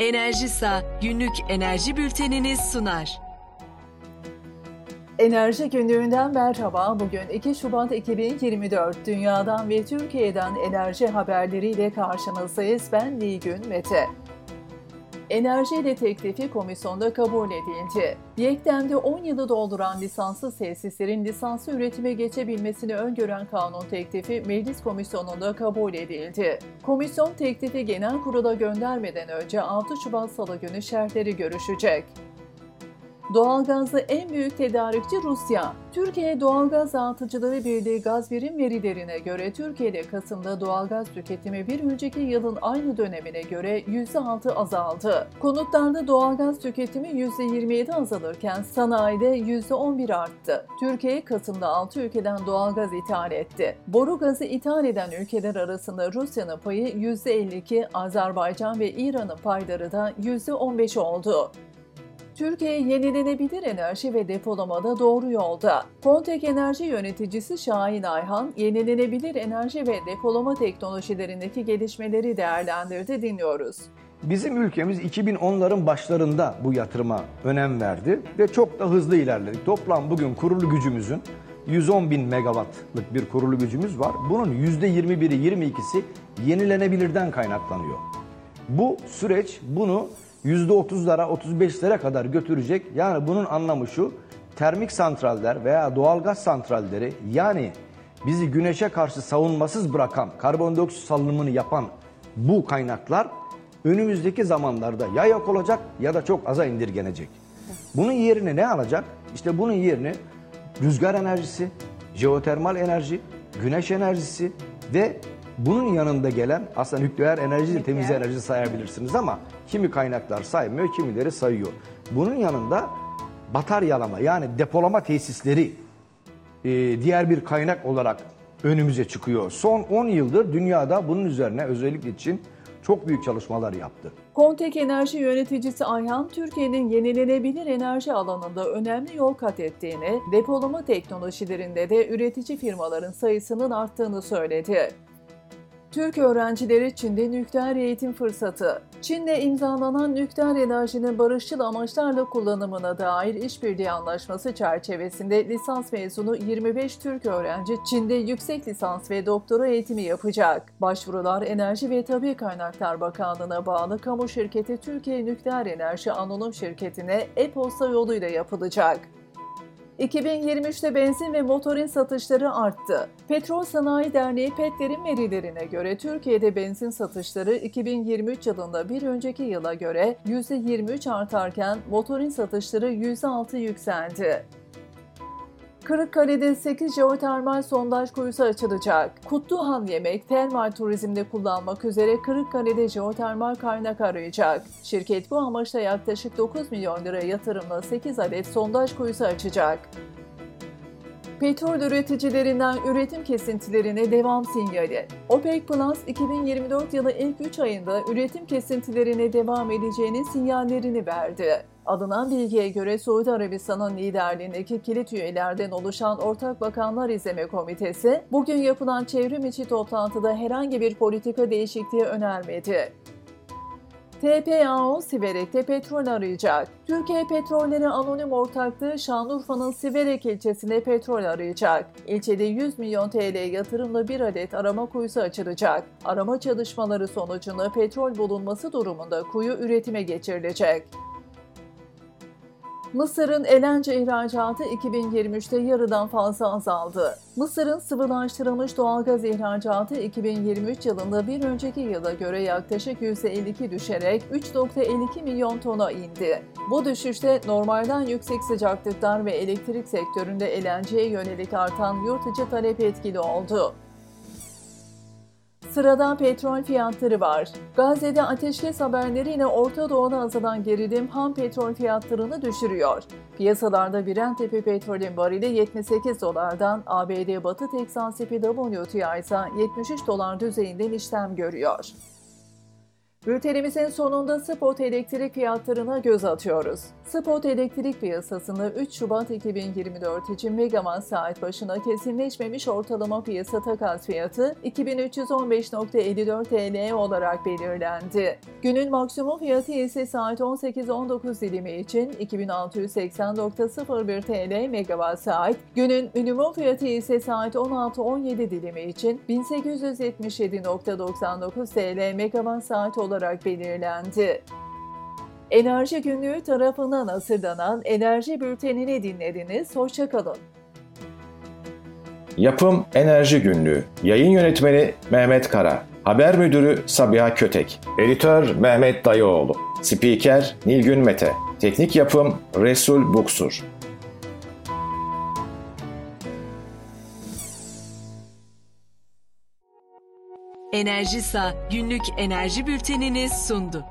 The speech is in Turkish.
Enerjisa günlük enerji bülteniniz sunar. Enerji günlüğünden merhaba. Bugün 2 Şubat 2024. Dünyadan ve Türkiye'den enerji haberleriyle karşınızdayız. Ben Nilgün Mete. Enerji ile teklifi komisyonda kabul edildi. Yektem'de 10 yılı dolduran lisanslı tesislerin lisanslı üretime geçebilmesini öngören kanun teklifi meclis komisyonunda kabul edildi. Komisyon teklifi genel kurula göndermeden önce 6 Şubat Salı günü şerhleri görüşecek. Doğalgazda en büyük tedarikçi Rusya. Türkiye Doğalgaz Dağıtıcıları Birliği gaz verim verilerine göre Türkiye'de Kasım'da doğalgaz tüketimi bir önceki yılın aynı dönemine göre %6 azaldı. Konutlarda doğalgaz tüketimi %27 azalırken sanayide %11 arttı. Türkiye Kasım'da 6 ülkeden doğalgaz ithal etti. Boru gazı ithal eden ülkeler arasında Rusya'nın payı %52, Azerbaycan ve İran'ın payları da %15 oldu. Türkiye yenilenebilir enerji ve depolamada doğru yolda. Pontek Enerji Yöneticisi Şahin Ayhan, yenilenebilir enerji ve depolama teknolojilerindeki gelişmeleri değerlendirdi dinliyoruz. Bizim ülkemiz 2010'ların başlarında bu yatırıma önem verdi ve çok da hızlı ilerledik. Toplam bugün kurulu gücümüzün 110 bin megawattlık bir kurulu gücümüz var. Bunun %21'i 22'si yenilenebilirden kaynaklanıyor. Bu süreç bunu %30'lara 35'lere kadar götürecek. Yani bunun anlamı şu termik santraller veya doğalgaz santralleri yani bizi güneşe karşı savunmasız bırakan karbondioksit salınımını yapan bu kaynaklar önümüzdeki zamanlarda ya yok olacak ya da çok aza indirgenecek. Bunun yerine ne alacak? İşte bunun yerine rüzgar enerjisi, jeotermal enerji, güneş enerjisi ve bunun yanında gelen aslında nükleer enerji de temiz enerji sayabilirsiniz ama kimi kaynaklar saymıyor, kimileri sayıyor. Bunun yanında bataryalama yani depolama tesisleri e, diğer bir kaynak olarak önümüze çıkıyor. Son 10 yıldır dünyada bunun üzerine özellikle için çok büyük çalışmalar yaptı. Kontek Enerji Yöneticisi Ayhan, Türkiye'nin yenilenebilir enerji alanında önemli yol kat ettiğini, depolama teknolojilerinde de üretici firmaların sayısının arttığını söyledi. Türk öğrencileri Çin'de nükleer eğitim fırsatı. Çin'le imzalanan nükleer enerjinin barışçıl amaçlarla kullanımına dair işbirliği anlaşması çerçevesinde lisans mezunu 25 Türk öğrenci Çin'de yüksek lisans ve doktora eğitimi yapacak. Başvurular Enerji ve Tabi Kaynaklar Bakanlığı'na bağlı kamu şirketi Türkiye Nükleer Enerji Anonim Şirketi'ne e-posta yoluyla yapılacak. 2023'te benzin ve motorin satışları arttı. Petrol Sanayi Derneği PET'lerin verilerine göre Türkiye'de benzin satışları 2023 yılında bir önceki yıla göre %23 artarken motorin satışları %6 yükseldi. Kırıkkale'de 8 jeotermal sondaj kuyusu açılacak. Kutluhan Yemek, termal turizmde kullanmak üzere Kırıkkale'de jeotermal kaynak arayacak. Şirket bu amaçla yaklaşık 9 milyon lira yatırımla 8 adet sondaj kuyusu açacak. Petrol üreticilerinden üretim kesintilerine devam sinyali. OPEC Plus 2024 yılı ilk 3 ayında üretim kesintilerine devam edeceğinin sinyallerini verdi. Alınan bilgiye göre Suudi Arabistan'ın liderliğindeki kilit üyelerden oluşan Ortak Bakanlar İzleme Komitesi, bugün yapılan çevrim içi toplantıda herhangi bir politika değişikliği önermedi. TPAO Siverek'te petrol arayacak. Türkiye Petrolleri Anonim Ortaklığı Şanlıurfa'nın Siverek ilçesine petrol arayacak. İlçede 100 milyon TL yatırımla bir adet arama kuyusu açılacak. Arama çalışmaları sonucunda petrol bulunması durumunda kuyu üretime geçirilecek. Mısır'ın eğlence ihracatı 2023'te yarıdan fazla azaldı. Mısır'ın sıvılaştırılmış doğalgaz ihracatı 2023 yılında bir önceki yıla göre yaklaşık %52 düşerek 3.52 milyon tona indi. Bu düşüşte normalden yüksek sıcaklıklar ve elektrik sektöründe eğlenceye yönelik artan yurt içi talep etkili oldu. Sırada petrol fiyatları var. Gazze'de ateşkes haberleriyle Orta Doğu'da azalan gerilim ham petrol fiyatlarını düşürüyor. Piyasalarda Brent tipi petrolün varili 78 dolardan, ABD Batı Teksas tipi WTI ise 73 dolar düzeyinden işlem görüyor. Bültenimizin sonunda spot elektrik fiyatlarına göz atıyoruz. Spot elektrik piyasasında 3 Şubat 2024 için megawatt saat başına kesinleşmemiş ortalama piyasa takas fiyatı 2315.54 TL olarak belirlendi. Günün maksimum fiyatı ise saat 18-19 dilimi için 2680.01 TL megawatt saat, günün minimum fiyatı ise saat 16-17 dilimi için 1877.99 TL megawatt saat olarak belirlendi. Enerji Günlüğü tarafından hazırlanan Enerji Bülteni'ni dinlediniz. Hoşçakalın. Yapım Enerji Günlüğü Yayın Yönetmeni Mehmet Kara Haber Müdürü Sabiha Kötek Editör Mehmet Dayıoğlu Spiker Nilgün Mete Teknik Yapım Resul Buksur Enerjisa günlük enerji bültenini sundu.